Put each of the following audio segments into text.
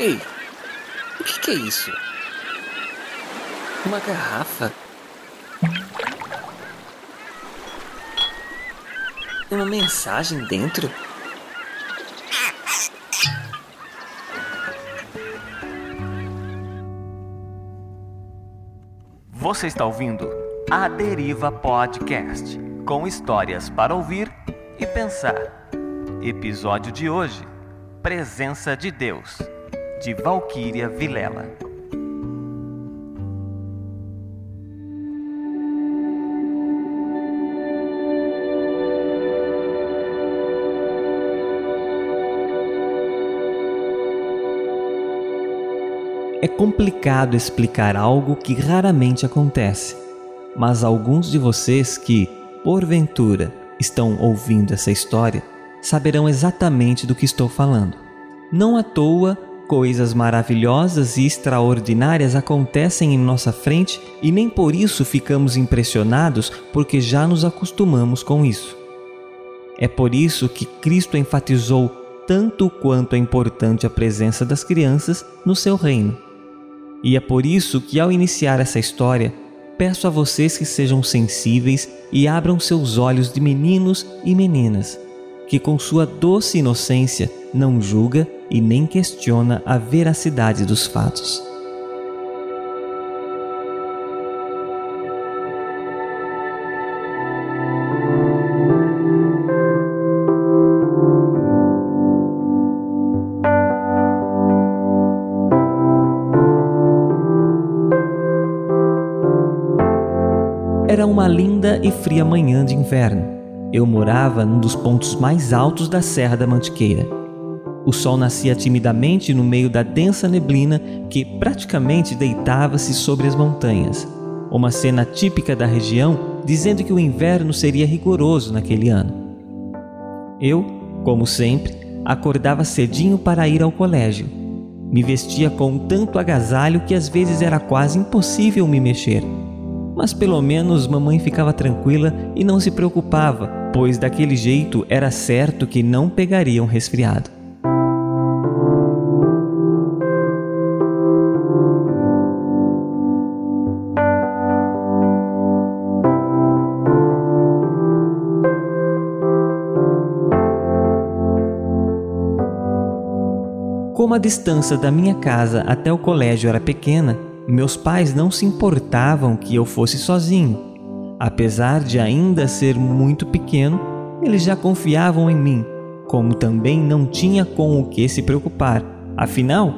Ei, o que, que é isso? Uma garrafa? Uma mensagem dentro? Você está ouvindo A Deriva Podcast com histórias para ouvir e pensar. Episódio de hoje: Presença de Deus, de Valquíria Vilela. É complicado explicar algo que raramente acontece, mas alguns de vocês que, porventura, estão ouvindo essa história saberão exatamente do que estou falando. Não à toa, coisas maravilhosas e extraordinárias acontecem em nossa frente e nem por isso ficamos impressionados, porque já nos acostumamos com isso. É por isso que Cristo enfatizou tanto quanto é importante a presença das crianças no seu reino. E é por isso que, ao iniciar essa história, peço a vocês que sejam sensíveis e abram seus olhos de meninos e meninas, que com sua doce inocência não julga e nem questiona a veracidade dos fatos. Era uma linda e fria manhã de inverno. Eu morava num dos pontos mais altos da Serra da Mantiqueira. O sol nascia timidamente no meio da densa neblina que praticamente deitava-se sobre as montanhas. Uma cena típica da região, dizendo que o inverno seria rigoroso naquele ano. Eu, como sempre, acordava cedinho para ir ao colégio. Me vestia com tanto agasalho que às vezes era quase impossível me mexer mas pelo menos mamãe ficava tranquila e não se preocupava, pois daquele jeito era certo que não pegaria um resfriado. Como a distância da minha casa até o colégio era pequena, meus pais não se importavam que eu fosse sozinho. Apesar de ainda ser muito pequeno, eles já confiavam em mim, como também não tinha com o que se preocupar. Afinal,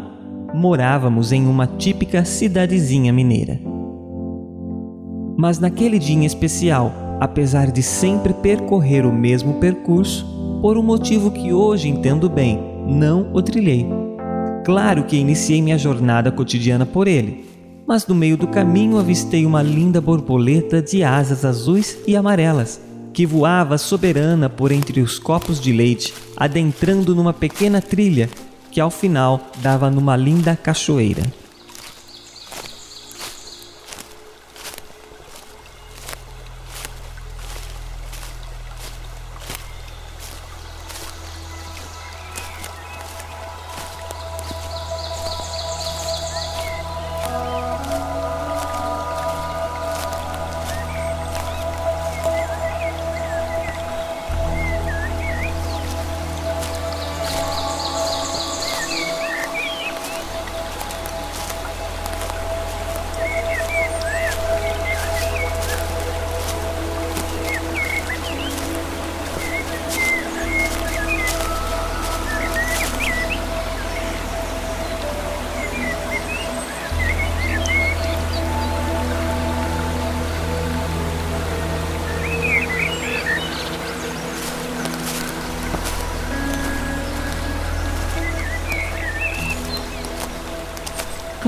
morávamos em uma típica cidadezinha mineira. Mas naquele dia em especial, apesar de sempre percorrer o mesmo percurso, por um motivo que hoje entendo bem, não o trilhei. Claro que iniciei minha jornada cotidiana por ele, mas no meio do caminho avistei uma linda borboleta de asas azuis e amarelas, que voava soberana por entre os copos de leite, adentrando numa pequena trilha que ao final dava numa linda cachoeira.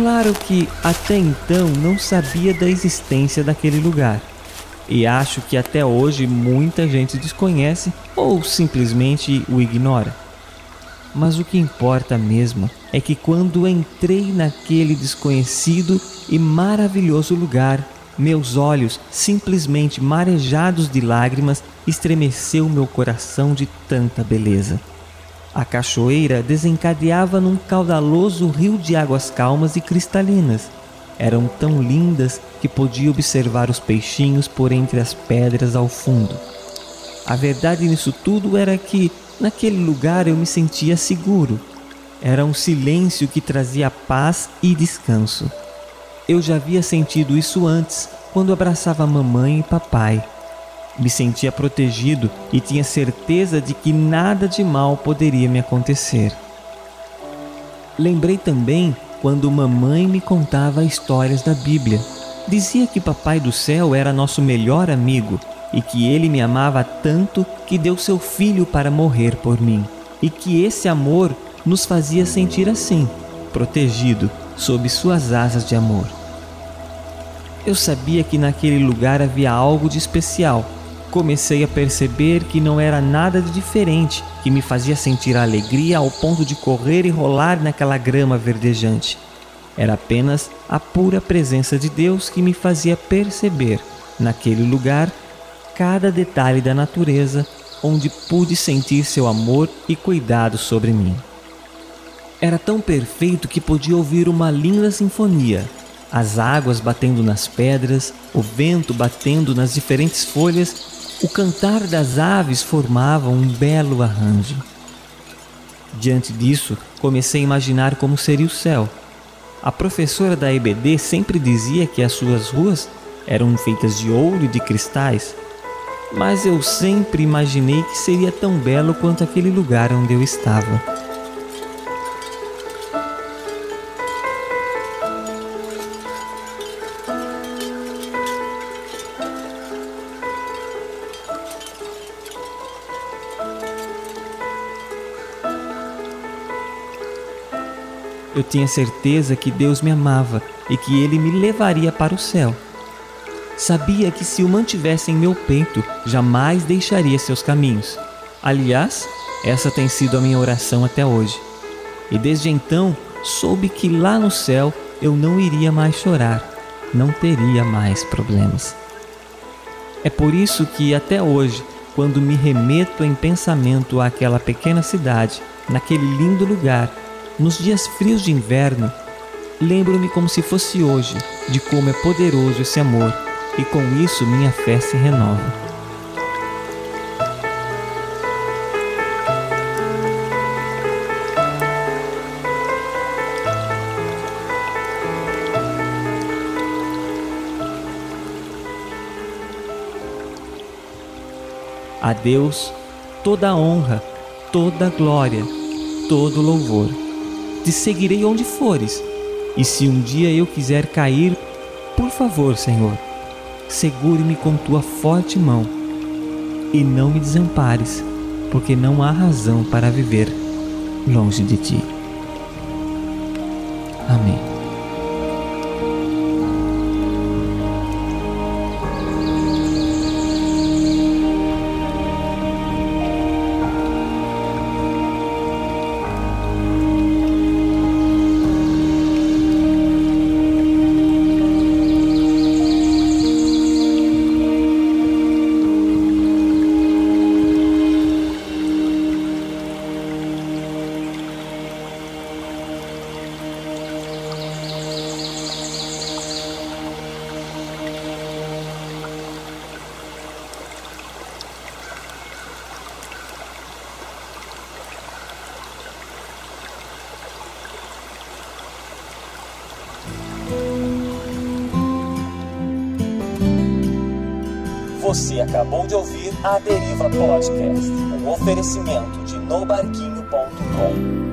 Claro que até então não sabia da existência daquele lugar. E acho que até hoje muita gente desconhece ou simplesmente o ignora. Mas o que importa mesmo é que quando entrei naquele desconhecido e maravilhoso lugar, meus olhos, simplesmente marejados de lágrimas, estremeceu meu coração de tanta beleza. A cachoeira desencadeava num caudaloso rio de águas calmas e cristalinas. Eram tão lindas que podia observar os peixinhos por entre as pedras ao fundo. A verdade nisso tudo era que, naquele lugar, eu me sentia seguro. Era um silêncio que trazia paz e descanso. Eu já havia sentido isso antes, quando abraçava mamãe e papai. Me sentia protegido e tinha certeza de que nada de mal poderia me acontecer. Lembrei também quando mamãe me contava histórias da Bíblia. Dizia que Papai do Céu era nosso melhor amigo e que ele me amava tanto que deu seu filho para morrer por mim, e que esse amor nos fazia sentir assim, protegido sob suas asas de amor. Eu sabia que naquele lugar havia algo de especial comecei a perceber que não era nada de diferente que me fazia sentir alegria ao ponto de correr e rolar naquela grama verdejante. Era apenas a pura presença de Deus que me fazia perceber, naquele lugar, cada detalhe da natureza onde pude sentir seu amor e cuidado sobre mim. Era tão perfeito que podia ouvir uma linda sinfonia, as águas batendo nas pedras, o vento batendo nas diferentes folhas o cantar das aves formava um belo arranjo. Diante disso, comecei a imaginar como seria o céu. A professora da EBD sempre dizia que as suas ruas eram feitas de ouro e de cristais, mas eu sempre imaginei que seria tão belo quanto aquele lugar onde eu estava. Tinha certeza que Deus me amava e que Ele me levaria para o céu. Sabia que se o mantivesse em meu peito, jamais deixaria seus caminhos. Aliás, essa tem sido a minha oração até hoje. E desde então, soube que lá no céu eu não iria mais chorar, não teria mais problemas. É por isso que até hoje, quando me remeto em pensamento àquela pequena cidade, naquele lindo lugar, nos dias frios de inverno, lembro-me como se fosse hoje de como é poderoso esse amor e com isso minha fé se renova. A Deus toda a honra, toda a glória, todo louvor te seguirei onde fores. E se um dia eu quiser cair, por favor, Senhor, segure-me com tua forte mão e não me desampares, porque não há razão para viver longe de ti. Amém. Você acabou de ouvir a Deriva Podcast, um oferecimento de nobarquinho.com.